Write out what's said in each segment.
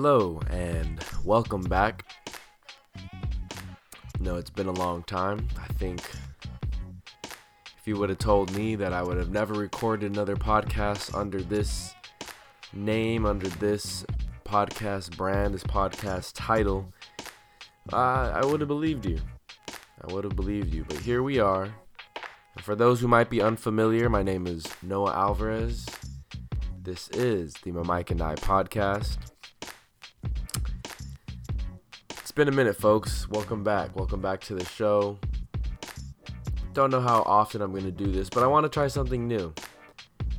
Hello and welcome back. No, it's been a long time. I think if you would have told me that I would have never recorded another podcast under this name, under this podcast brand, this podcast title, uh, I would have believed you. I would have believed you. But here we are. And for those who might be unfamiliar, my name is Noah Alvarez. This is the My and I podcast. Been a minute, folks. Welcome back. Welcome back to the show. Don't know how often I'm going to do this, but I want to try something new.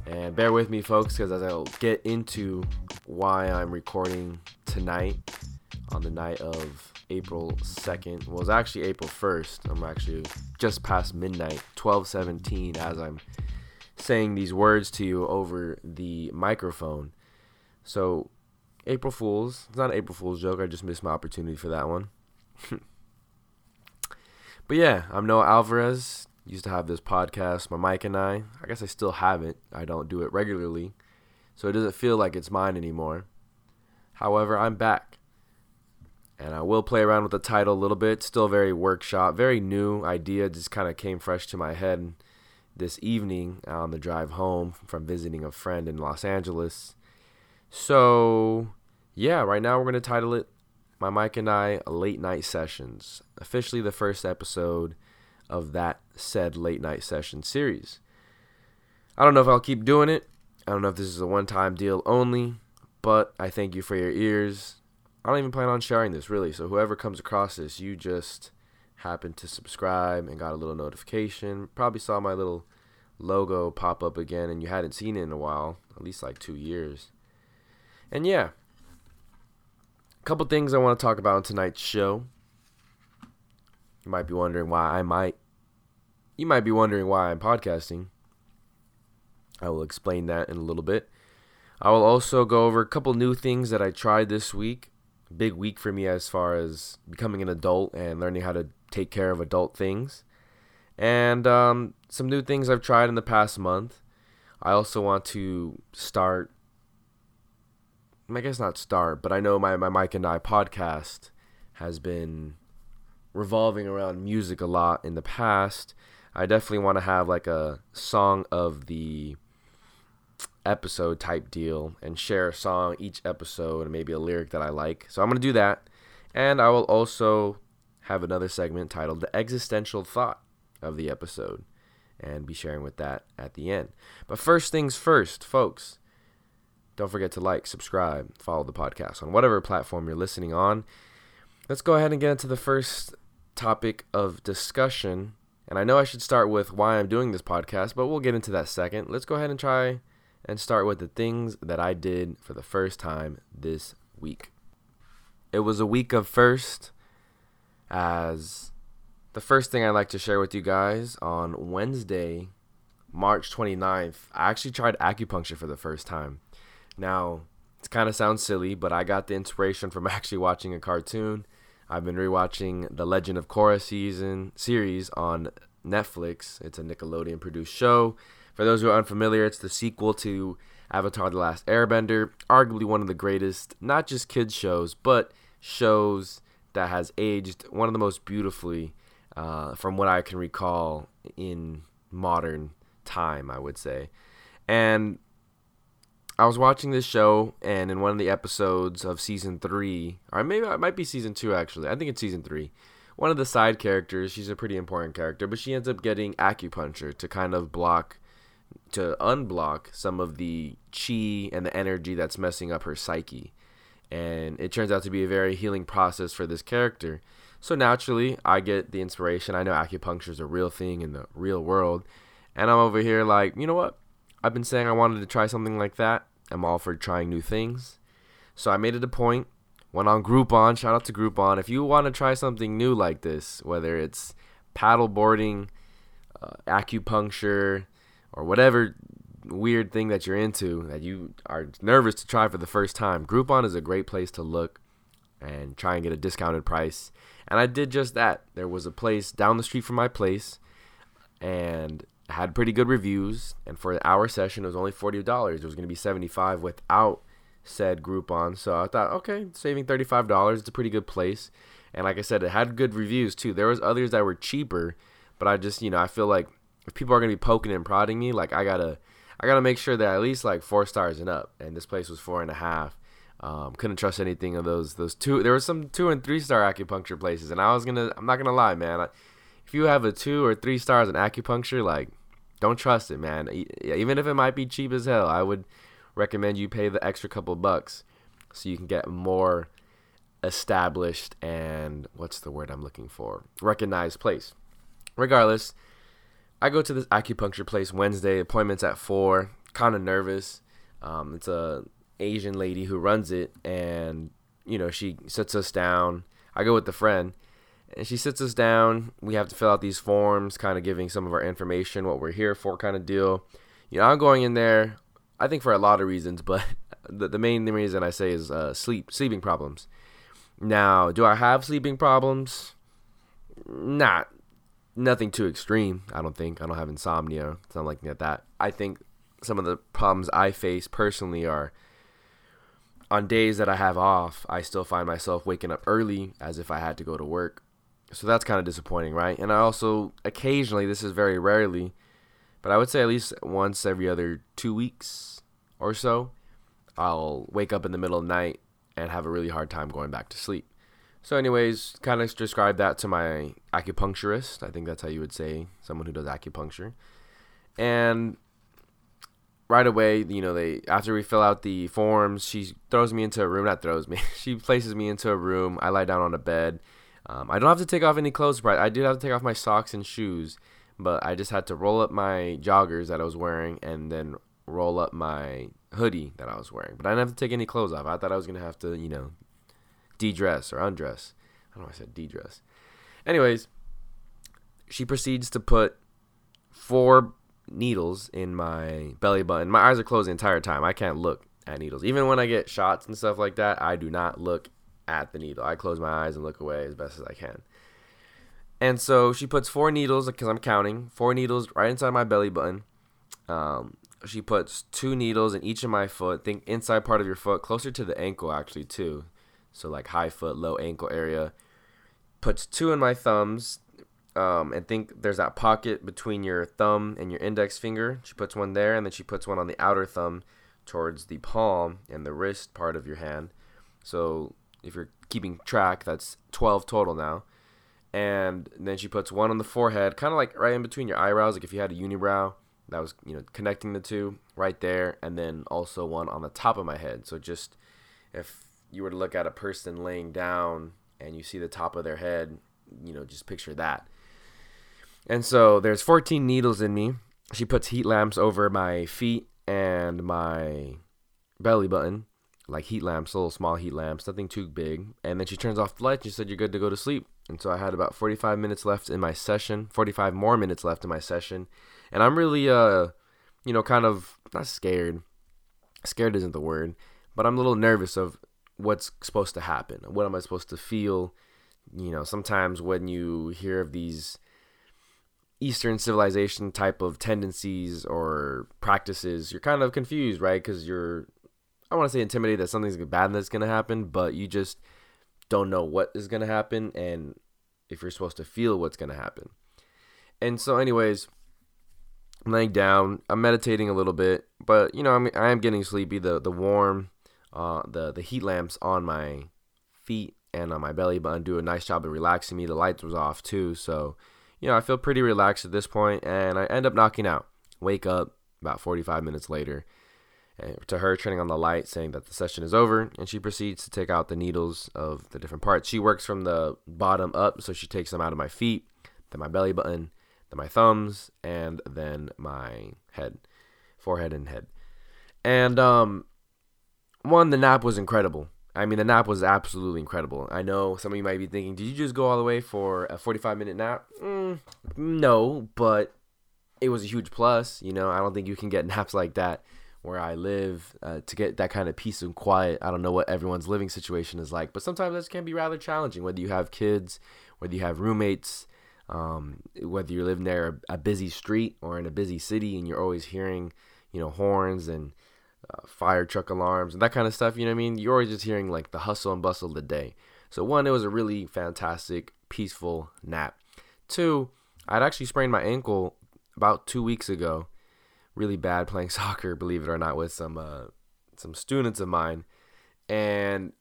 And bear with me, folks, because as I'll get into why I'm recording tonight on the night of April 2nd. Well, it's actually April 1st. I'm actually just past midnight, 12:17 as I'm saying these words to you over the microphone. So, April Fools. It's not an April Fool's joke. I just missed my opportunity for that one. but yeah, I'm Noah Alvarez. Used to have this podcast, my Mike and I. I guess I still have it. I don't do it regularly. So it doesn't feel like it's mine anymore. However, I'm back. And I will play around with the title a little bit. Still very workshop, very new idea. Just kind of came fresh to my head this evening on the drive home from visiting a friend in Los Angeles. So, yeah, right now we're going to title it My Mike and I Late Night Sessions. Officially the first episode of that said late night session series. I don't know if I'll keep doing it. I don't know if this is a one time deal only, but I thank you for your ears. I don't even plan on sharing this really, so whoever comes across this, you just happened to subscribe and got a little notification. Probably saw my little logo pop up again and you hadn't seen it in a while, at least like two years. And yeah, couple things I want to talk about in tonight's show. You might be wondering why I might. You might be wondering why I'm podcasting. I will explain that in a little bit. I will also go over a couple new things that I tried this week. Big week for me as far as becoming an adult and learning how to take care of adult things. And um, some new things I've tried in the past month. I also want to start, I guess not start, but I know my, my Mike and I podcast has been revolving around music a lot in the past. I definitely want to have like a song of the episode type deal and share a song each episode and maybe a lyric that I like. So I'm going to do that. And I will also have another segment titled The Existential Thought of the episode and be sharing with that at the end. But first things first, folks, don't forget to like, subscribe, follow the podcast on whatever platform you're listening on. Let's go ahead and get into the first topic of discussion. And I know I should start with why I'm doing this podcast, but we'll get into that second. Let's go ahead and try and start with the things that I did for the first time this week. It was a week of first, as the first thing I'd like to share with you guys on Wednesday, March 29th, I actually tried acupuncture for the first time. Now, it kind of sounds silly, but I got the inspiration from actually watching a cartoon. I've been rewatching the Legend of Korra season series on Netflix. It's a Nickelodeon produced show. For those who are unfamiliar, it's the sequel to Avatar The Last Airbender, arguably one of the greatest, not just kids shows, but shows that has aged one of the most beautifully uh, from what I can recall in modern time, I would say. And I was watching this show, and in one of the episodes of season three, or maybe it might be season two actually, I think it's season three. One of the side characters, she's a pretty important character, but she ends up getting acupuncture to kind of block, to unblock some of the chi and the energy that's messing up her psyche. And it turns out to be a very healing process for this character. So naturally, I get the inspiration. I know acupuncture is a real thing in the real world. And I'm over here like, you know what? I've been saying I wanted to try something like that. I'm all for trying new things. So I made it a point. Went on Groupon. Shout out to Groupon. If you want to try something new like this, whether it's paddle boarding, uh, acupuncture, or whatever weird thing that you're into that you are nervous to try for the first time, Groupon is a great place to look and try and get a discounted price. And I did just that. There was a place down the street from my place and had pretty good reviews. And for an hour session, it was only $40. It was going to be 75 without said Groupon. So I thought, okay, saving thirty five dollars, it's a pretty good place. And like I said, it had good reviews too. There was others that were cheaper, but I just you know I feel like if people are gonna be poking and prodding me, like I gotta I gotta make sure that at least like four stars and up. And this place was four and a half. Um, couldn't trust anything of those those two. There were some two and three star acupuncture places, and I was gonna I'm not gonna lie, man. I, if you have a two or three stars in acupuncture, like don't trust it, man. Even if it might be cheap as hell, I would recommend you pay the extra couple bucks so you can get more established and what's the word I'm looking for? Recognized place. Regardless, I go to this acupuncture place Wednesday. Appointments at four. Kind of nervous. Um, it's a Asian lady who runs it, and you know she sits us down. I go with the friend, and she sits us down. We have to fill out these forms, kind of giving some of our information, what we're here for, kind of deal. You know, I'm going in there. I think for a lot of reasons, but the, the main reason I say is uh, sleep sleeping problems. Now, do I have sleeping problems? Not nothing too extreme. I don't think I don't have insomnia, something like that. I think some of the problems I face personally are on days that I have off, I still find myself waking up early as if I had to go to work. So that's kind of disappointing, right? And I also occasionally, this is very rarely, but I would say at least once every other two weeks or so, I'll wake up in the middle of the night and have a really hard time going back to sleep. So, anyways, kind of describe that to my acupuncturist. I think that's how you would say someone who does acupuncture. And right away, you know, they after we fill out the forms, she throws me into a room. Not throws me. she places me into a room. I lie down on a bed. Um, I don't have to take off any clothes, but I did have to take off my socks and shoes. But I just had to roll up my joggers that I was wearing and then roll up my hoodie that I was wearing. But I didn't have to take any clothes off. I thought I was gonna have to, you know, de-dress or undress. I don't know. Why I said de-dress. Anyways, she proceeds to put four needles in my belly button. My eyes are closed the entire time. I can't look at needles. Even when I get shots and stuff like that, I do not look at the needle. I close my eyes and look away as best as I can. And so she puts four needles because I'm counting four needles right inside my belly button. Um, she puts two needles in each of my foot. Think inside part of your foot, closer to the ankle actually too. So like high foot, low ankle area. Puts two in my thumbs, um, and think there's that pocket between your thumb and your index finger. She puts one there, and then she puts one on the outer thumb towards the palm and the wrist part of your hand. So if you're keeping track, that's 12 total now. And then she puts one on the forehead, kind of like right in between your eyebrows, like if you had a unibrow that was you know connecting the two right there, and then also one on the top of my head. So just if you were to look at a person laying down and you see the top of their head, you know, just picture that. And so there's 14 needles in me. She puts heat lamps over my feet and my belly button, like heat lamps, little small heat lamps, nothing too big. And then she turns off the light. She said, You're good to go to sleep. And so I had about 45 minutes left in my session, 45 more minutes left in my session. And I'm really, uh, you know, kind of not scared. Scared isn't the word, but I'm a little nervous of what's supposed to happen. What am I supposed to feel? You know, sometimes when you hear of these Eastern civilization type of tendencies or practices, you're kind of confused, right? Because you're, I want to say intimidated that something's bad that's going to happen, but you just don't know what is going to happen and if you're supposed to feel what's going to happen. And so, anyways, I'm laying down, I'm meditating a little bit, but you know, I'm I am getting sleepy. The the warm, uh, the the heat lamps on my feet and on my belly button do a nice job of relaxing me. The lights was off too, so you know, I feel pretty relaxed at this point, and I end up knocking out. Wake up about 45 minutes later to her turning on the light saying that the session is over and she proceeds to take out the needles of the different parts she works from the bottom up so she takes them out of my feet then my belly button then my thumbs and then my head forehead and head and um one the nap was incredible I mean, the nap was absolutely incredible. I know some of you might be thinking, did you just go all the way for a 45 minute nap? Mm, no, but it was a huge plus. You know, I don't think you can get naps like that where I live uh, to get that kind of peace and quiet. I don't know what everyone's living situation is like, but sometimes this can be rather challenging, whether you have kids, whether you have roommates, um, whether you live near a busy street or in a busy city and you're always hearing, you know, horns and uh, fire truck alarms, and that kind of stuff. You know what I mean? You're always just hearing like the hustle and bustle of the day. So one, it was a really fantastic, peaceful nap. Two, I'd actually sprained my ankle about two weeks ago, really bad playing soccer, believe it or not, with some uh, some students of mine, and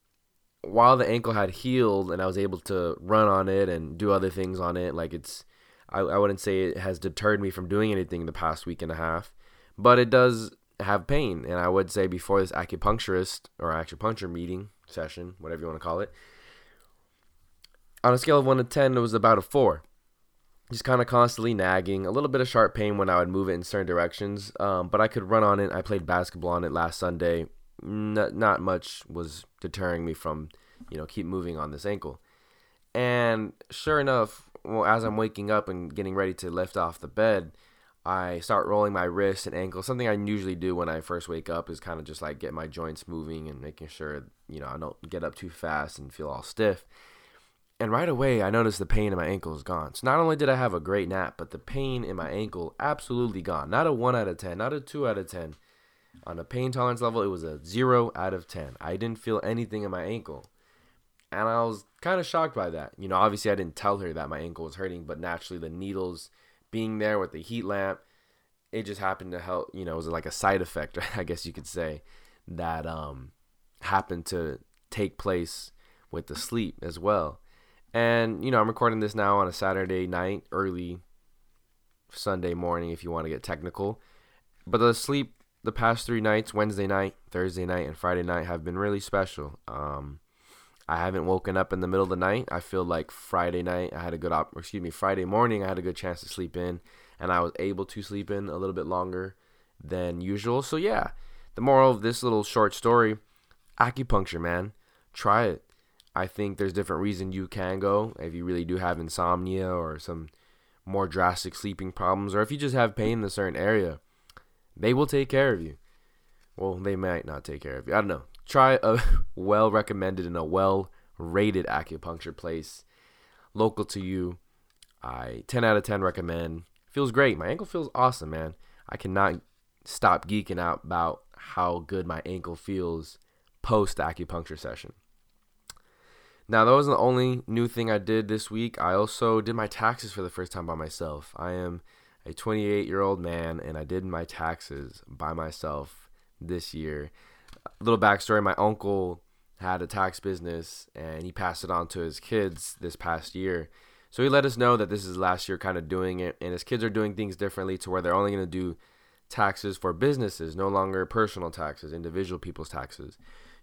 while the ankle had healed and I was able to run on it and do other things on it, like it's, I, I wouldn't say it has deterred me from doing anything in the past week and a half, but it does have pain. And I would say before this acupuncturist or acupuncture meeting session, whatever you want to call it, on a scale of 1 to 10, it was about a 4. Just kind of constantly nagging, a little bit of sharp pain when I would move it in certain directions, um, but I could run on it. I played basketball on it last Sunday. Not, not much was deterring me from, you know, keep moving on this ankle. And sure enough, well, as I'm waking up and getting ready to lift off the bed, I start rolling my wrists and ankles. Something I usually do when I first wake up is kind of just like get my joints moving and making sure, you know, I don't get up too fast and feel all stiff. And right away, I noticed the pain in my ankle is gone. So not only did I have a great nap, but the pain in my ankle absolutely gone. Not a 1 out of 10, not a 2 out of 10. On a pain tolerance level, it was a 0 out of 10. I didn't feel anything in my ankle. And I was kind of shocked by that. You know, obviously, I didn't tell her that my ankle was hurting, but naturally, the needles being there with the heat lamp, it just happened to help. You know, it was like a side effect, I guess you could say, that um, happened to take place with the sleep as well. And, you know, I'm recording this now on a Saturday night, early Sunday morning, if you want to get technical. But the sleep the past three nights, Wednesday night, Thursday night, and Friday night, have been really special. Um, I haven't woken up in the middle of the night. I feel like Friday night, I had a good op- excuse me, Friday morning, I had a good chance to sleep in, and I was able to sleep in a little bit longer than usual. So yeah, the moral of this little short story: acupuncture, man, try it. I think there's different reasons you can go if you really do have insomnia or some more drastic sleeping problems, or if you just have pain in a certain area. They will take care of you. Well, they might not take care of you. I don't know. Try a well recommended and a well rated acupuncture place local to you. I 10 out of 10 recommend. Feels great. My ankle feels awesome, man. I cannot stop geeking out about how good my ankle feels post acupuncture session. Now, that wasn't the only new thing I did this week. I also did my taxes for the first time by myself. I am a 28 year old man and I did my taxes by myself this year. A little backstory my uncle had a tax business and he passed it on to his kids this past year. So he let us know that this is last year kind of doing it and his kids are doing things differently to where they're only going to do taxes for businesses, no longer personal taxes, individual people's taxes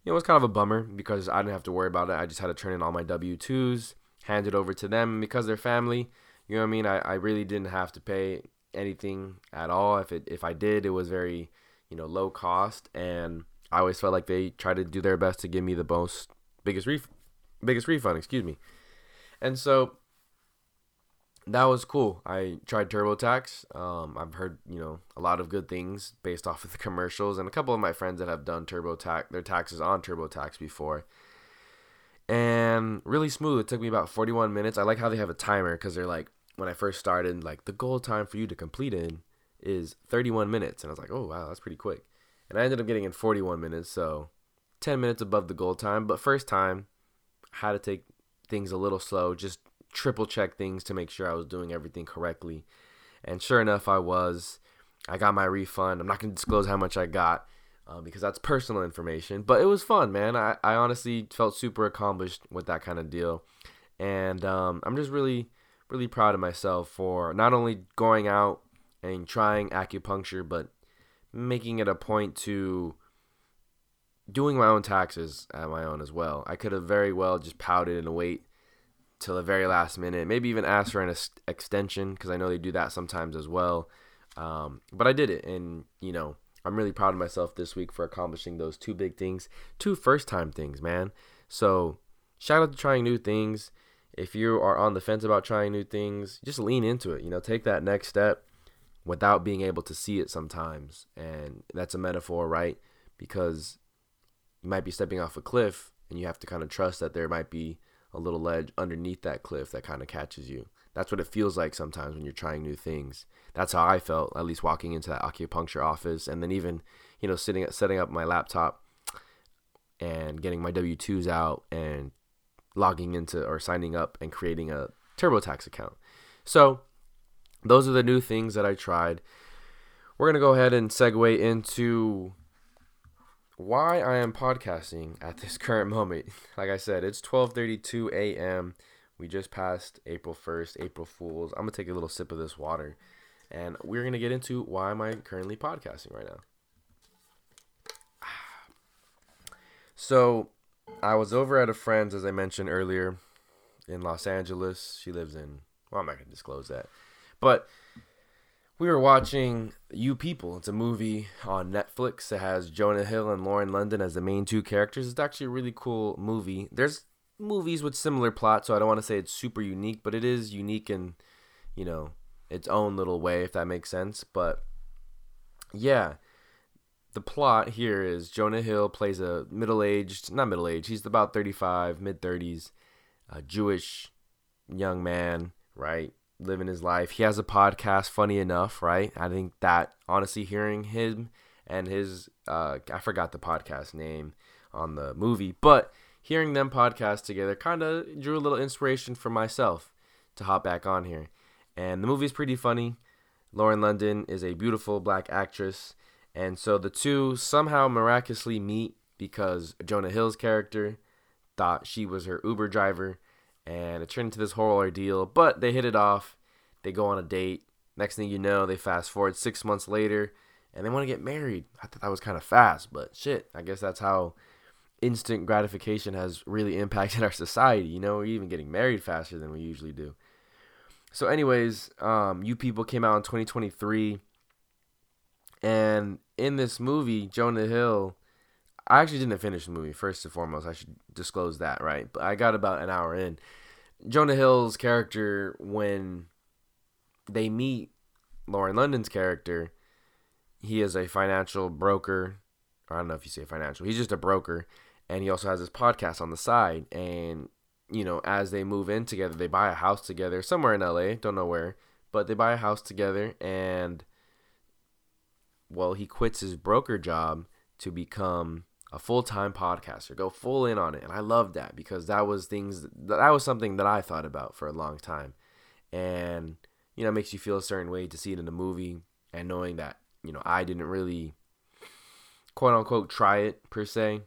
it was kind of a bummer because I didn't have to worry about it. I just had to turn in all my W 2s, hand it over to them. because they're family, you know what I mean? I, I really didn't have to pay anything at all. If it if I did, it was very, you know, low cost. And I always felt like they tried to do their best to give me the most biggest ref- biggest refund, excuse me. And so that was cool. I tried TurboTax. Um, I've heard you know a lot of good things based off of the commercials, and a couple of my friends that have done TurboTax their taxes on TurboTax before, and really smooth. It took me about 41 minutes. I like how they have a timer because they're like when I first started, like the goal time for you to complete in is 31 minutes, and I was like, oh wow, that's pretty quick. And I ended up getting in 41 minutes, so 10 minutes above the goal time. But first time, had to take things a little slow, just triple check things to make sure I was doing everything correctly. And sure enough, I was. I got my refund. I'm not going to disclose how much I got uh, because that's personal information. But it was fun, man. I, I honestly felt super accomplished with that kind of deal. And um, I'm just really, really proud of myself for not only going out and trying acupuncture, but making it a point to doing my own taxes at my own as well. I could have very well just pouted and wait till the very last minute. Maybe even ask for an ex- extension because I know they do that sometimes as well. Um, but I did it, and you know I'm really proud of myself this week for accomplishing those two big things, two first time things, man. So shout out to trying new things. If you are on the fence about trying new things, just lean into it. You know, take that next step without being able to see it sometimes. And that's a metaphor, right? Because you might be stepping off a cliff and you have to kind of trust that there might be a little ledge underneath that cliff that kind of catches you. That's what it feels like sometimes when you're trying new things. That's how I felt, at least walking into that acupuncture office, and then even, you know, sitting setting up my laptop and getting my W twos out and logging into or signing up and creating a TurboTax account. So those are the new things that I tried. We're gonna go ahead and segue into why I am podcasting at this current moment. Like I said, it's 12:32 a.m. We just passed April 1st, April Fools. I'm gonna take a little sip of this water, and we're gonna get into why am I currently podcasting right now. So, I was over at a friend's, as I mentioned earlier, in Los Angeles. She lives in. Well, I'm not gonna disclose that, but we were watching You People. It's a movie on Netflix. It has Jonah Hill and Lauren London as the main two characters. It's actually a really cool movie. There's movies with similar plots, so I don't want to say it's super unique, but it is unique in, you know, its own little way, if that makes sense. But yeah, the plot here is Jonah Hill plays a middle-aged, not middle-aged, he's about 35, mid 30s, a Jewish young man, right? Living his life. He has a podcast, funny enough, right? I think that honestly, hearing him and his, uh, I forgot the podcast name on the movie, but hearing them podcast together kind of drew a little inspiration for myself to hop back on here. And the movie's pretty funny. Lauren London is a beautiful black actress. And so the two somehow miraculously meet because Jonah Hill's character thought she was her Uber driver and it turned into this whole ordeal. But they hit it off. They go on a date. Next thing you know, they fast forward six months later, and they want to get married. I thought that was kind of fast, but shit, I guess that's how instant gratification has really impacted our society. You know, we're even getting married faster than we usually do. So, anyways, um, you people came out in 2023, and in this movie, Jonah Hill. I actually didn't finish the movie. First and foremost, I should disclose that, right? But I got about an hour in. Jonah Hill's character, when they meet Lauren London's character, he is a financial broker. I don't know if you say financial. He's just a broker, and he also has his podcast on the side. And you know, as they move in together, they buy a house together somewhere in LA. Don't know where, but they buy a house together, and well, he quits his broker job to become a full-time podcaster go full in on it. And i love that because that was things that was something that i thought about for a long time. And you know makes you feel a certain way to see it in the movie and knowing that you know i didn't really quote unquote try it per se.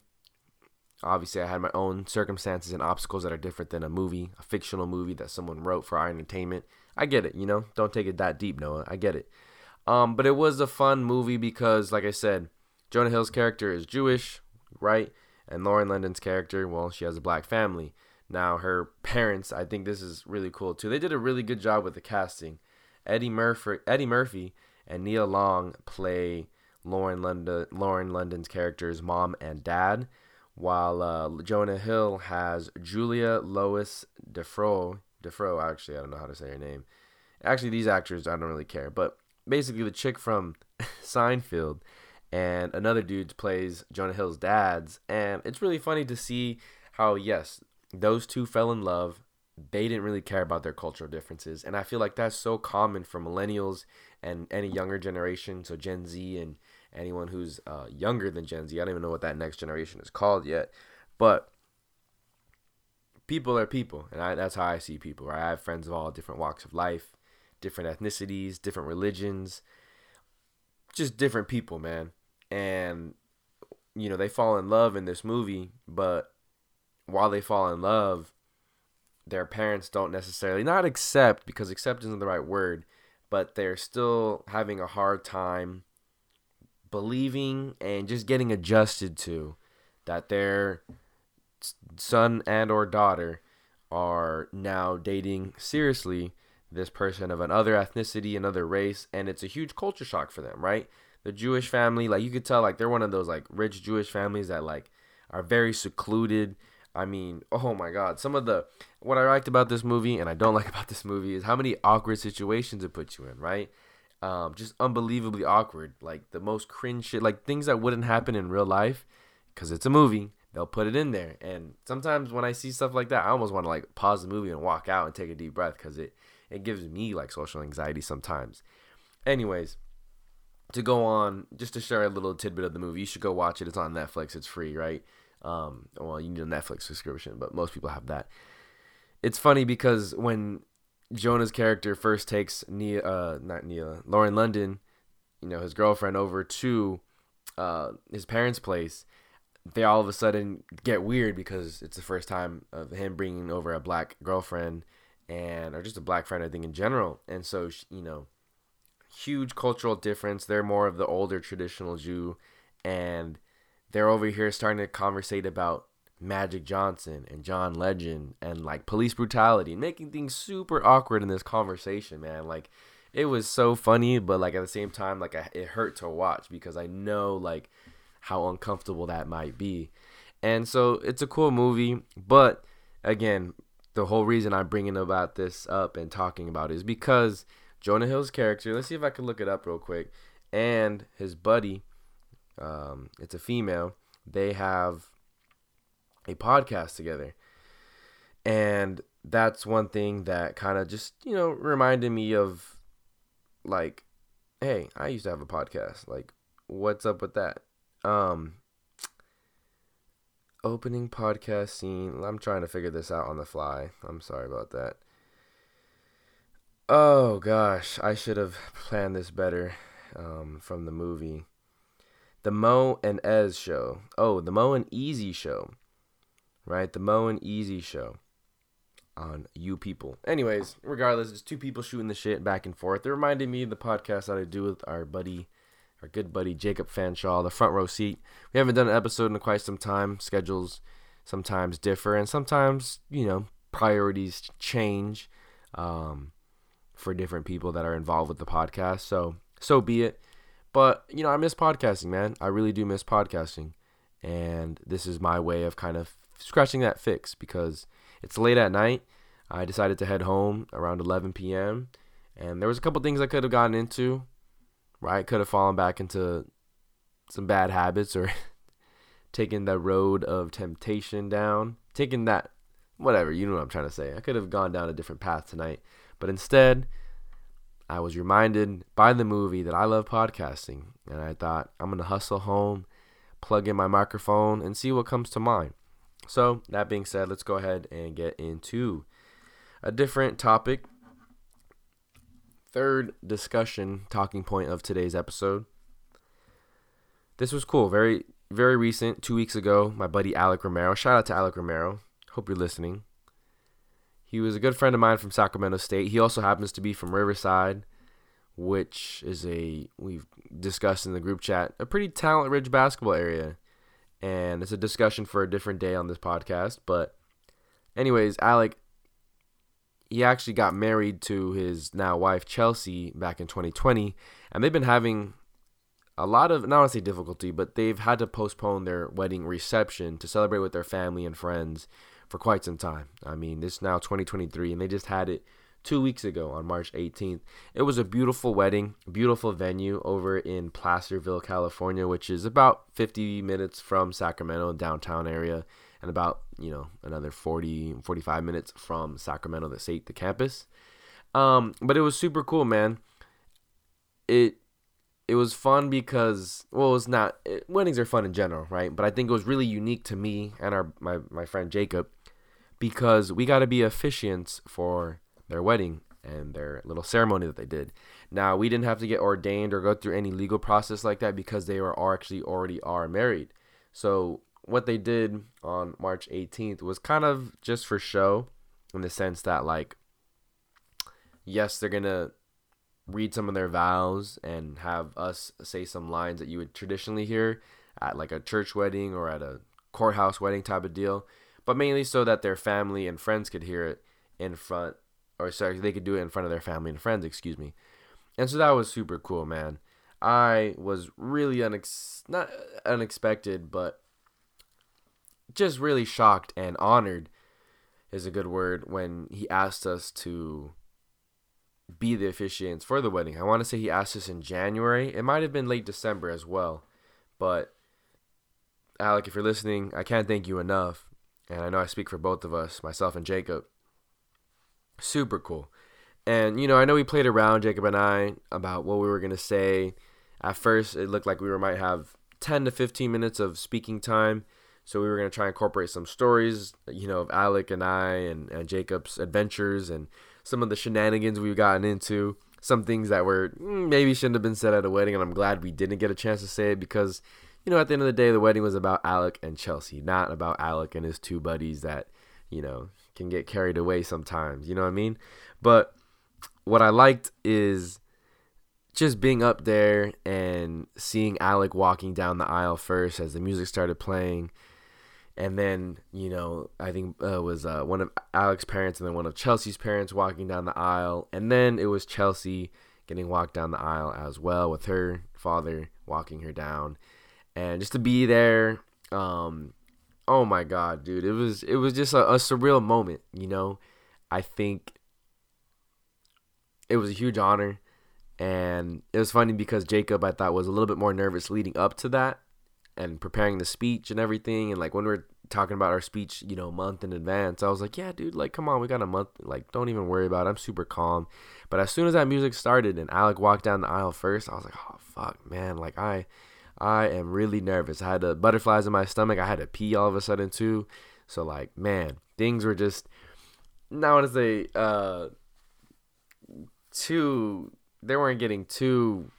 Obviously i had my own circumstances and obstacles that are different than a movie a fictional movie that someone wrote for our entertainment. I get it you know? Don't take it that deep noah. I get it. Um, but it was a fun movie because like i said jonah hill's character is jewish right? And Lauren London's character, well, she has a black family. Now, her parents, I think this is really cool too. They did a really good job with the casting. Eddie Murphy, Eddie Murphy, and Nia Long play Lauren London, Lauren London's characters, mom and dad, while uh, Jonah Hill has Julia Louis Defro. Defro, actually, I don't know how to say her name. Actually, these actors, I don't really care, but basically, the chick from Seinfeld and another dude plays Jonah Hill's dad's, and it's really funny to see how yes, those two fell in love. They didn't really care about their cultural differences, and I feel like that's so common for millennials and any younger generation, so Gen Z and anyone who's uh, younger than Gen Z. I don't even know what that next generation is called yet, but people are people, and I, that's how I see people. Right? I have friends of all different walks of life, different ethnicities, different religions, just different people, man and you know they fall in love in this movie but while they fall in love their parents don't necessarily not accept because accept isn't the right word but they're still having a hard time believing and just getting adjusted to that their son and or daughter are now dating seriously this person of another ethnicity another race and it's a huge culture shock for them right the Jewish family, like you could tell, like they're one of those like rich Jewish families that like are very secluded. I mean, oh my God, some of the what I liked about this movie and I don't like about this movie is how many awkward situations it puts you in, right? Um, just unbelievably awkward, like the most cringe shit, like things that wouldn't happen in real life, because it's a movie. They'll put it in there, and sometimes when I see stuff like that, I almost want to like pause the movie and walk out and take a deep breath because it it gives me like social anxiety sometimes. Anyways, to go on, just to share a little tidbit of the movie, you should go watch it. It's on Netflix. It's free, right? Um, well, you need a Netflix subscription, but most people have that. It's funny because when Jonah's character first takes Nia, uh, not Nia, Lauren London, you know, his girlfriend over to uh, his parents' place, they all of a sudden get weird because it's the first time of him bringing over a black girlfriend and or just a black friend I think in general and so you know huge cultural difference they're more of the older traditional Jew and they're over here starting to conversate about Magic Johnson and John Legend and like police brutality making things super awkward in this conversation man like it was so funny but like at the same time like it hurt to watch because I know like how uncomfortable that might be. And so it's a cool movie, but again, the whole reason I'm bringing about this up and talking about is because Jonah Hill's character, let's see if I can look it up real quick, and his buddy, um, it's a female, they have a podcast together. And that's one thing that kind of just, you know, reminded me of like, hey, I used to have a podcast. Like, what's up with that? Um, opening podcast scene. I'm trying to figure this out on the fly. I'm sorry about that. Oh gosh, I should have planned this better um, from the movie. The Mo and Ez show. Oh, the Mo and Easy show. Right? The Mo and Easy show on You People. Anyways, regardless, it's two people shooting the shit back and forth. It reminded me of the podcast that I do with our buddy our good buddy Jacob Fanshaw, the front row seat. We haven't done an episode in quite some time. Schedules sometimes differ, and sometimes, you know, priorities change um, for different people that are involved with the podcast. So, so be it. But, you know, I miss podcasting, man. I really do miss podcasting. And this is my way of kind of scratching that fix because it's late at night. I decided to head home around 11 p.m. And there was a couple things I could have gotten into right? Could have fallen back into some bad habits or taken the road of temptation down, taking that, whatever, you know what I'm trying to say. I could have gone down a different path tonight, but instead, I was reminded by the movie that I love podcasting, and I thought I'm gonna hustle home, plug in my microphone, and see what comes to mind. So, that being said, let's go ahead and get into a different topic third discussion talking point of today's episode. This was cool. Very, very recent. Two weeks ago, my buddy Alec Romero. Shout out to Alec Romero. Hope you're listening. He was a good friend of mine from Sacramento State. He also happens to be from Riverside, which is a we've discussed in the group chat a pretty talent rich basketball area. And it's a discussion for a different day on this podcast. But anyways, Alec he actually got married to his now wife Chelsea back in 2020, and they've been having a lot of not say difficulty, but they've had to postpone their wedding reception to celebrate with their family and friends for quite some time. I mean, this is now 2023, and they just had it two weeks ago on March 18th. It was a beautiful wedding, beautiful venue over in Placerville, California, which is about 50 minutes from Sacramento downtown area and about you know another 40 45 minutes from sacramento the state the campus um, but it was super cool man it it was fun because well it's not it, weddings are fun in general right but i think it was really unique to me and our my, my friend jacob because we got to be officiants for their wedding and their little ceremony that they did. Now we didn't have to get ordained or go through any legal process like that because they were actually already are married. So what they did on March 18th was kind of just for show in the sense that like yes they're gonna read some of their vows and have us say some lines that you would traditionally hear at like a church wedding or at a courthouse wedding type of deal but mainly so that their family and friends could hear it in front or sorry they could do it in front of their family and friends excuse me and so that was super cool man i was really unex- not unexpected but just really shocked and honored is a good word when he asked us to be the officiants for the wedding. I want to say he asked us in January. It might have been late December as well. But Alec, if you're listening, I can't thank you enough. And I know I speak for both of us, myself and Jacob. Super cool. And, you know, I know we played around, Jacob and I, about what we were going to say. At first, it looked like we were, might have 10 to 15 minutes of speaking time. So we were going to try and incorporate some stories, you know, of Alec and I and, and Jacob's adventures and some of the shenanigans we've gotten into. Some things that were mm, maybe shouldn't have been said at a wedding. And I'm glad we didn't get a chance to say it because, you know, at the end of the day, the wedding was about Alec and Chelsea, not about Alec and his two buddies that, you know, can get carried away sometimes. You know what I mean? But what I liked is just being up there and seeing Alec walking down the aisle first as the music started playing. And then, you know, I think uh, was uh, one of Alec's parents and then one of Chelsea's parents walking down the aisle. And then it was Chelsea getting walked down the aisle as well with her father walking her down. And just to be there, um, oh my God, dude, it was it was just a, a surreal moment, you know. I think it was a huge honor. And it was funny because Jacob, I thought, was a little bit more nervous leading up to that and preparing the speech and everything. And like when we are talking about our speech, you know, month in advance, I was like, yeah, dude, like, come on, we got a month. Like, don't even worry about it. I'm super calm. But as soon as that music started and Alec walked down the aisle first, I was like, oh, fuck, man. Like, I. I am really nervous. I had the butterflies in my stomach. I had to pee all of a sudden too. So like, man, things were just not want to say uh too they weren't getting too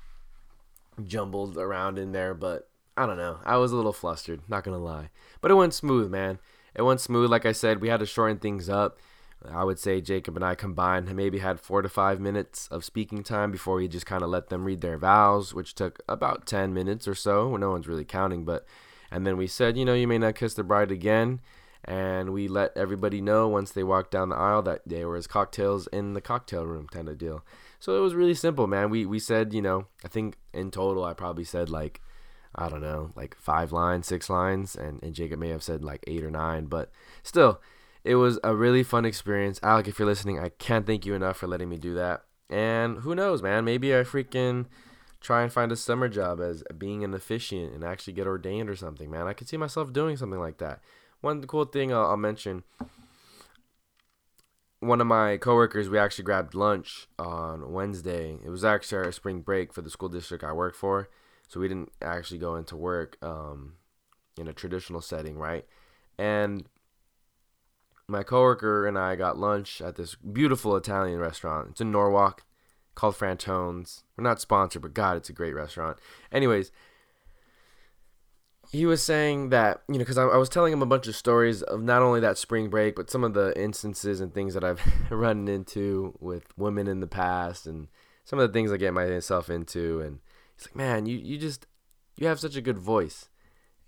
jumbled around in there, but I don't know. I was a little flustered, not gonna lie. But it went smooth, man. It went smooth. Like I said, we had to shorten things up. I would say Jacob and I combined maybe had four to five minutes of speaking time before we just kind of let them read their vows, which took about 10 minutes or so. No one's really counting, but. And then we said, you know, you may not kiss the bride again. And we let everybody know once they walked down the aisle that there was cocktails in the cocktail room kind of deal. So it was really simple, man. We we said, you know, I think in total I probably said like I don't know, like five lines, six lines, and, and Jacob may have said like eight or nine, but still, it was a really fun experience. Alec, if you're listening, I can't thank you enough for letting me do that. And who knows, man? Maybe I freaking try and find a summer job as being an officiant and actually get ordained or something, man. I could see myself doing something like that. One cool thing I'll, I'll mention one of my coworkers, we actually grabbed lunch on Wednesday. It was actually our spring break for the school district I work for, so we didn't actually go into work um, in a traditional setting, right? And my coworker and I got lunch at this beautiful Italian restaurant. It's in Norwalk, called Frantone's. We're not sponsored, but God, it's a great restaurant. Anyways, he was saying that you know because I, I, was telling him a bunch of stories of not only that spring break but some of the instances and things that i've run into with women in the past and some of the things i get myself into and he's like man you, you just you have such a good voice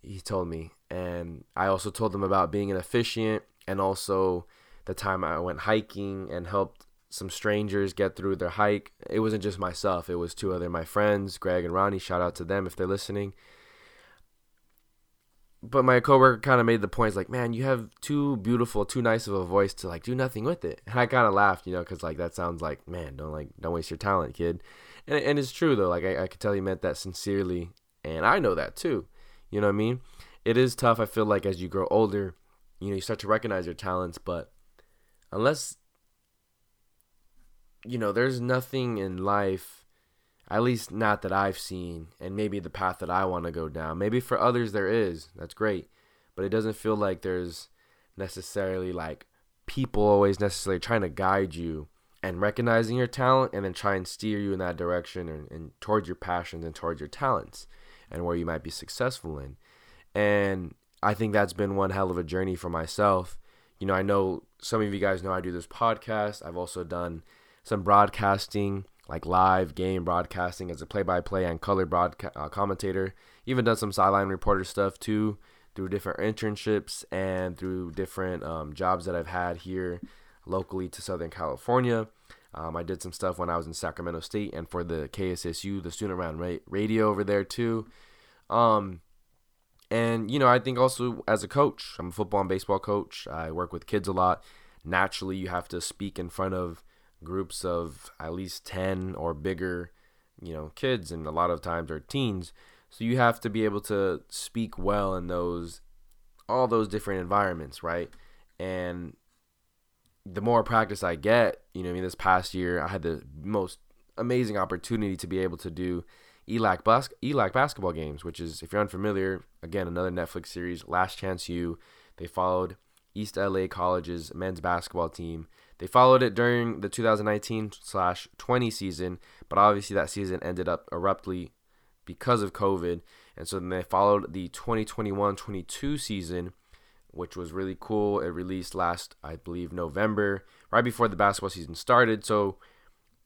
he told me and i also told him about being an officiant and also the time i went hiking and helped some strangers get through their hike it wasn't just myself it was two other my friends greg and ronnie shout out to them if they're listening but my coworker kind of made the points like, man, you have too beautiful, too nice of a voice to like do nothing with it. And I kind of laughed, you know, because like that sounds like, man, don't like don't waste your talent, kid. And and it's true though. Like I, I could tell he meant that sincerely, and I know that too. You know what I mean? It is tough. I feel like as you grow older, you know, you start to recognize your talents, but unless you know, there's nothing in life at least not that I've seen, and maybe the path that I want to go down. Maybe for others there is. That's great. But it doesn't feel like there's necessarily like people always necessarily trying to guide you and recognizing your talent and then try and steer you in that direction and, and towards your passions and towards your talents and where you might be successful in. And I think that's been one hell of a journey for myself. You know, I know some of you guys know I do this podcast. I've also done some broadcasting like live game broadcasting as a play-by-play and color broadcast uh, commentator. Even done some sideline reporter stuff too through different internships and through different um, jobs that I've had here locally to Southern California. Um, I did some stuff when I was in Sacramento State and for the KSSU, the student around ra- radio over there too. Um, and you know, I think also as a coach, I'm a football and baseball coach. I work with kids a lot. Naturally, you have to speak in front of groups of at least 10 or bigger, you know, kids and a lot of times are teens. So you have to be able to speak well in those all those different environments, right? And the more practice I get, you know, I mean, this past year I had the most amazing opportunity to be able to do ELAC, bas- ELAC basketball games, which is, if you're unfamiliar, again, another Netflix series, Last Chance U. They followed East LA College's men's basketball team. They followed it during the 2019 slash 20 season, but obviously that season ended up abruptly because of COVID. And so then they followed the 2021 22 season, which was really cool. It released last, I believe, November, right before the basketball season started. So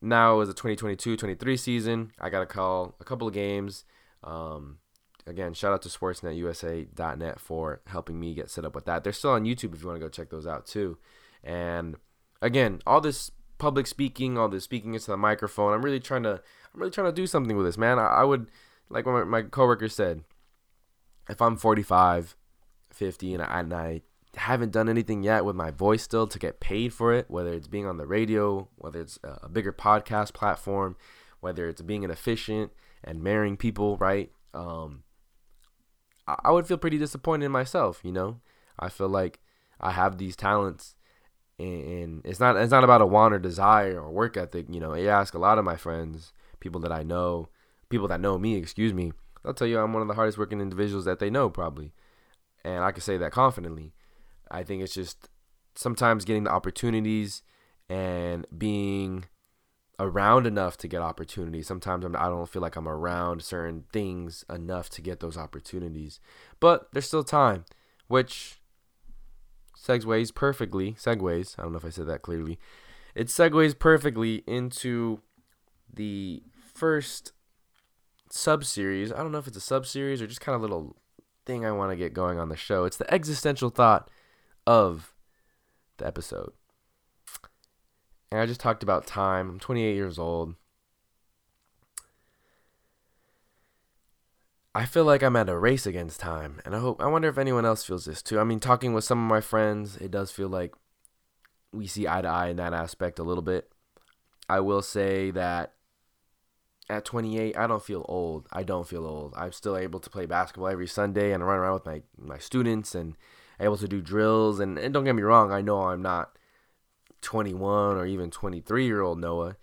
now is the 2022-23 season. I got to call a couple of games. Um, again, shout out to SportsNetUSA.net for helping me get set up with that. They're still on YouTube if you want to go check those out too. And again, all this public speaking, all this speaking into the microphone, I'm really trying to, I'm really trying to do something with this, man. I, I would, like my, my coworker said, if I'm 45, 50, and I, and I haven't done anything yet with my voice still to get paid for it, whether it's being on the radio, whether it's a bigger podcast platform, whether it's being an officiant and marrying people, right? Um, I would feel pretty disappointed in myself, you know. I feel like I have these talents, and it's not it's not about a want or desire or work ethic. You know, I ask a lot of my friends, people that I know, people that know me, excuse me. They'll tell you I'm one of the hardest working individuals that they know, probably, and I can say that confidently. I think it's just sometimes getting the opportunities and being around enough to get opportunities. Sometimes I'm, I don't feel like I'm around certain things enough to get those opportunities. But there's still time, which segues perfectly. Segues. I don't know if I said that clearly. It segues perfectly into the first sub series. I don't know if it's a sub series or just kind of little thing I want to get going on the show. It's the existential thought of the episode. And I just talked about time. I'm 28 years old. I feel like I'm at a race against time, and I hope I wonder if anyone else feels this too. I mean, talking with some of my friends, it does feel like we see eye to eye in that aspect a little bit. I will say that at 28, I don't feel old. I don't feel old. I'm still able to play basketball every Sunday and run around with my my students and able to do drills. And, and don't get me wrong, I know I'm not 21 or even 23 year old Noah,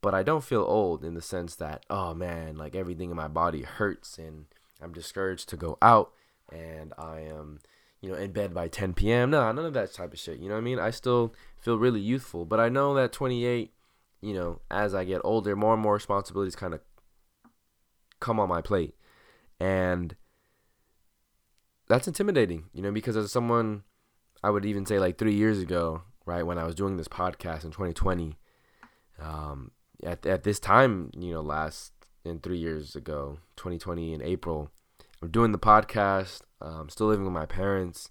but I don't feel old in the sense that, oh man, like everything in my body hurts and I'm discouraged to go out and I am, you know, in bed by 10 p.m. No, none of that type of shit. You know what I mean? I still feel really youthful, but I know that 28, you know, as I get older, more and more responsibilities kind of come on my plate. And that's intimidating, you know, because as someone, I would even say like three years ago, right, when I was doing this podcast in 2020, um, at, at this time, you know, last in three years ago, 2020 in April, I'm doing the podcast, um, still living with my parents.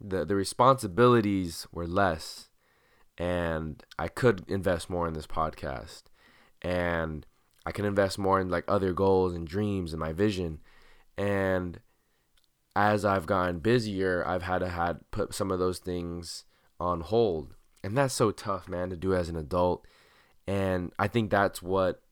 The, the responsibilities were less, and I could invest more in this podcast, and I can invest more in like other goals and dreams and my vision. And as I've gotten busier, I've had to had put some of those things on hold. And that's so tough, man, to do as an adult. And I think that's what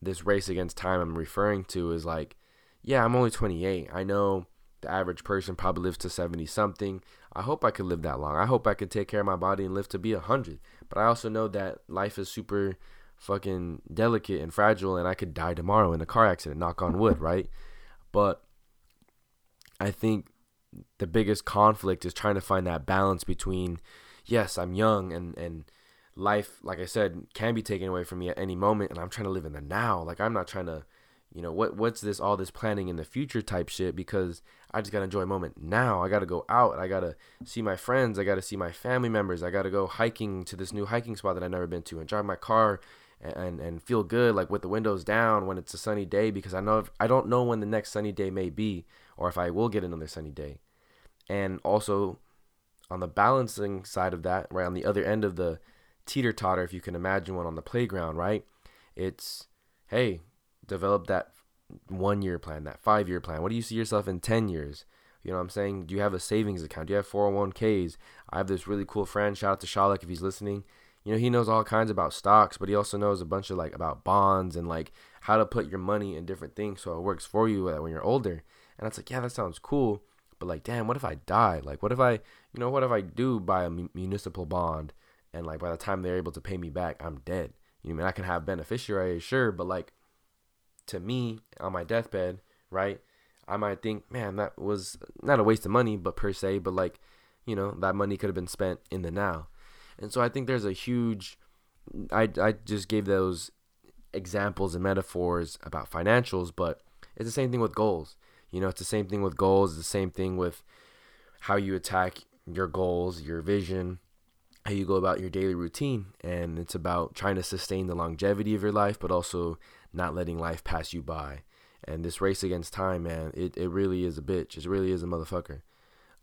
this race against time I'm referring to is like, yeah, I'm only 28. I know the average person probably lives to 70 something. I hope I could live that long. I hope I could take care of my body and live to be 100. But I also know that life is super fucking delicate and fragile and I could die tomorrow in a car accident, knock on wood, right? But I think the biggest conflict is trying to find that balance between yes, I'm young and and life like I said can be taken away from me at any moment and I'm trying to live in the now. Like I'm not trying to you know what what's this all this planning in the future type shit because I just got to enjoy a moment now. I got to go out. I got to see my friends. I got to see my family members. I got to go hiking to this new hiking spot that I've never been to and drive my car and and feel good like with the windows down when it's a sunny day because I know if, I don't know when the next sunny day may be or if I will get another sunny day. And also on the balancing side of that, right on the other end of the teeter totter, if you can imagine one on the playground, right? It's hey, develop that one year plan, that five year plan. What do you see yourself in 10 years? You know what I'm saying? Do you have a savings account? Do you have 401ks? I have this really cool friend. Shout out to Shalek if he's listening you know he knows all kinds about stocks but he also knows a bunch of like about bonds and like how to put your money in different things so it works for you uh, when you're older and it's like yeah that sounds cool but like damn what if i die like what if i you know what if i do buy a municipal bond and like by the time they're able to pay me back, I'm dead. You know, I mean, I can have beneficiaries, sure, but like to me on my deathbed, right? I might think, man, that was not a waste of money, but per se, but like, you know, that money could have been spent in the now. And so I think there's a huge I I just gave those examples and metaphors about financials, but it's the same thing with goals. You know, it's the same thing with goals, the same thing with how you attack your goals, your vision, how you go about your daily routine. And it's about trying to sustain the longevity of your life, but also not letting life pass you by. And this race against time, man, it, it really is a bitch. It really is a motherfucker.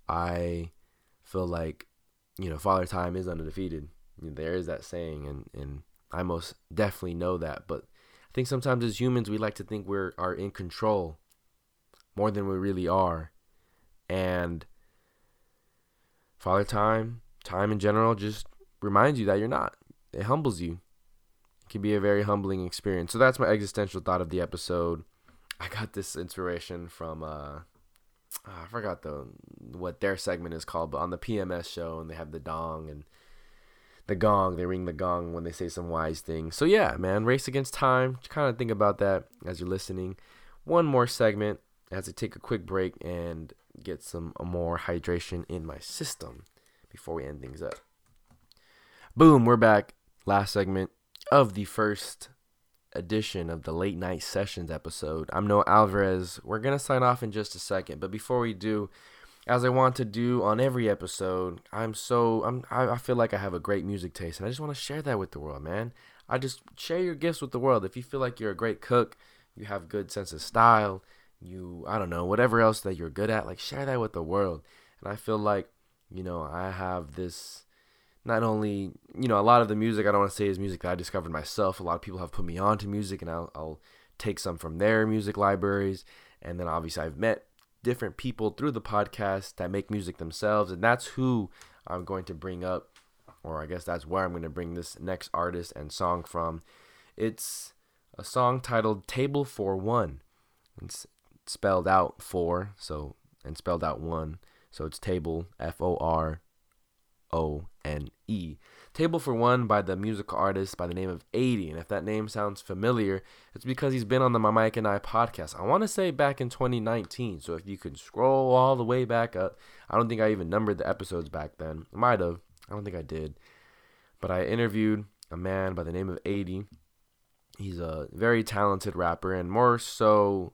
I feel like, you know, Father Time is undefeated. There is that saying, and, and I most definitely know that. But I think sometimes as humans, we like to think we're are in control more than we really are. And Father Time, time in general, just reminds you that you're not. It humbles you. It can be a very humbling experience. So that's my existential thought of the episode. I got this inspiration from uh I forgot the what their segment is called, but on the PMS show and they have the dong and the gong. They ring the gong when they say some wise things. So yeah, man, race against time. Kind of think about that as you're listening. One more segment as I take a quick break and get some more hydration in my system before we end things up. Boom, we're back. Last segment of the first edition of the late night sessions episode. I'm Noah Alvarez. We're gonna sign off in just a second, but before we do, as I want to do on every episode, I'm so I'm I, I feel like I have a great music taste and I just want to share that with the world, man. I just share your gifts with the world. If you feel like you're a great cook, you have good sense of style, you I don't know, whatever else that you're good at, like share that with the world. And I feel like, you know, I have this not only, you know, a lot of the music I don't want to say is music that I discovered myself. A lot of people have put me on to music and I'll, I'll take some from their music libraries. And then obviously I've met different people through the podcast that make music themselves, and that's who I'm going to bring up, or I guess that's where I'm going to bring this next artist and song from. It's a song titled Table for One. It's spelled out four, so and spelled out one. So it's table F O R O N E. Table for One by the musical artist by the name of 80. And if that name sounds familiar, it's because he's been on the My Mike and I podcast. I want to say back in 2019. So if you can scroll all the way back up, I don't think I even numbered the episodes back then. Might have. I don't think I did. But I interviewed a man by the name of 80. He's a very talented rapper, and more so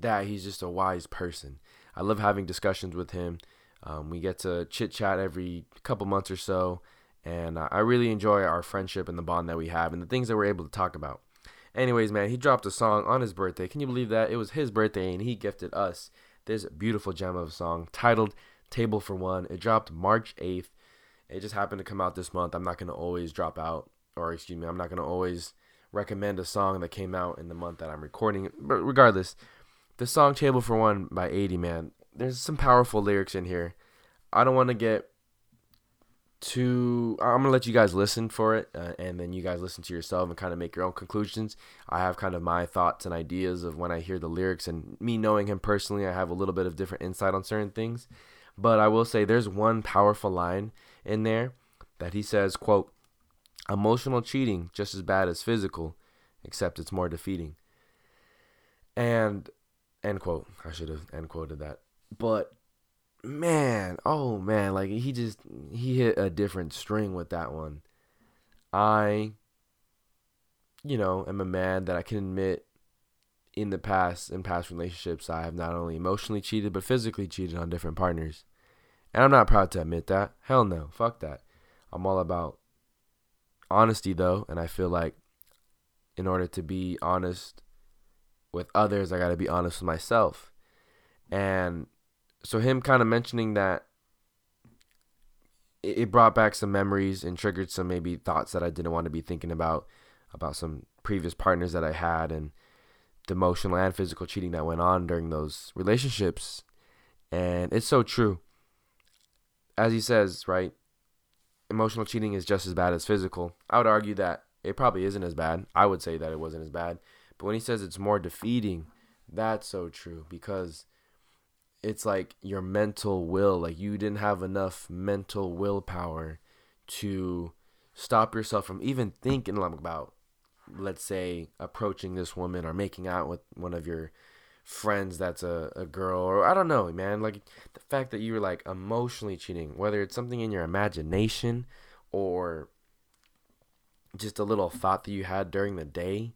that he's just a wise person. I love having discussions with him. Um, we get to chit chat every couple months or so, and I really enjoy our friendship and the bond that we have and the things that we're able to talk about. Anyways, man, he dropped a song on his birthday. Can you believe that? It was his birthday, and he gifted us this beautiful gem of a song titled Table for One. It dropped March 8th. It just happened to come out this month. I'm not going to always drop out, or excuse me, I'm not going to always recommend a song that came out in the month that I'm recording. But regardless, the song Table for One by 80, man, there's some powerful lyrics in here. I don't want to get too. I'm gonna let you guys listen for it, uh, and then you guys listen to yourself and kind of make your own conclusions. I have kind of my thoughts and ideas of when I hear the lyrics, and me knowing him personally, I have a little bit of different insight on certain things. But I will say there's one powerful line in there that he says, "quote Emotional cheating just as bad as physical, except it's more defeating." And end quote. I should have end quoted that. But man, oh man, like he just he hit a different string with that one. I you know, am a man that I can admit in the past in past relationships I have not only emotionally cheated but physically cheated on different partners. And I'm not proud to admit that. Hell no. Fuck that. I'm all about honesty though, and I feel like in order to be honest with others, I got to be honest with myself. And so him kind of mentioning that it, brought back some memories and triggered some maybe thoughts that I didn't want to be thinking about about some previous partners that I had and the emotional and physical cheating that went on during those relationships. And it's so true. As he says, right? Emotional cheating is just as bad as physical. I would argue that it probably isn't as bad. I would say that it wasn't as bad. But when he says it's more defeating, that's so true because it's like your mental will like you didn't have enough mental willpower to stop yourself from even thinking about, let's say, approaching this woman or making out with one of your friends that's a, a girl or I don't know, man. Like the fact that you were like emotionally cheating, whether it's something in your imagination or just a little thought that you had during the day,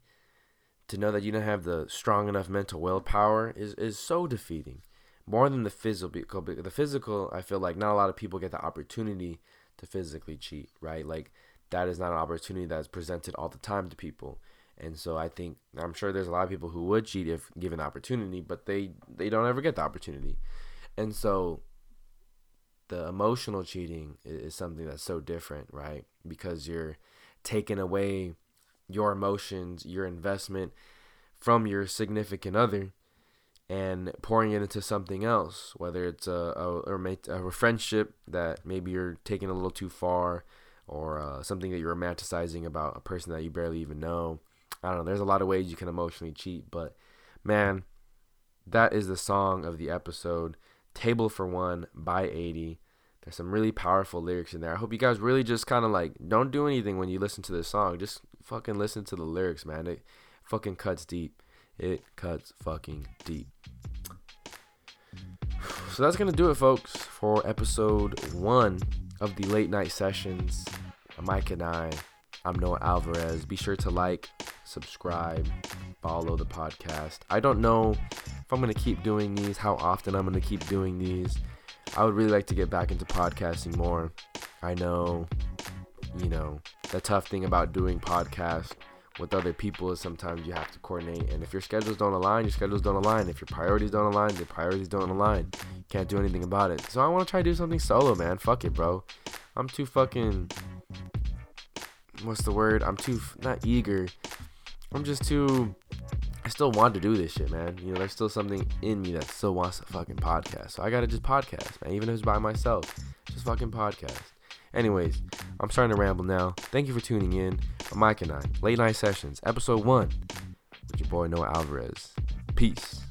to know that you don't have the strong enough mental willpower is, is so defeating. More than the physical, the physical, I feel like not a lot of people get the opportunity to physically cheat, right? Like that is not an opportunity that's presented all the time to people. And so I think I'm sure there's a lot of people who would cheat if given the opportunity, but they they don't ever get the opportunity. And so the emotional cheating is, something that's so different, right? Because you're taking away your emotions, your investment from your significant other and pouring it into something else, whether it's a, a, a, a friendship that maybe you're taking a little too far or uh, something that you're romanticizing about a person that you barely even know. I don't know. There's a lot of ways you can emotionally cheat, but man, that is the song of the episode. Table for One by 80. There's some really powerful lyrics in there. I hope you guys really just kind of like don't do anything when you listen to this song. Just fucking listen to the lyrics, man. It fucking cuts deep. It cuts fucking deep. So that's gonna do it, folks, for episode one of the late night sessions. Mike and I. I'm Noah Alvarez. Be sure to like, subscribe, follow the podcast. I don't know if I'm gonna keep doing these, how often I'm gonna keep doing these. I would really like to get back into podcasting more. I know, you know, the tough thing about doing podcasts with other people is sometimes you have to coordinate. And if your schedules don't align, your schedules don't align. If your priorities don't align, your priorities don't align. Can't do anything about it. So I want to try to do something solo, man. Fuck it, bro. I'm too fucking. What's the word? I'm too not eager. I'm just too. I still want to do this shit, man. You know, there's still something in me that still wants to fucking podcast. So I gotta just podcast, man. Even if it's by myself, just fucking podcast. Anyways, I'm starting to ramble now. Thank you for tuning in. Mike and I, Late Night Sessions, Episode 1, with your boy Noah Alvarez. Peace.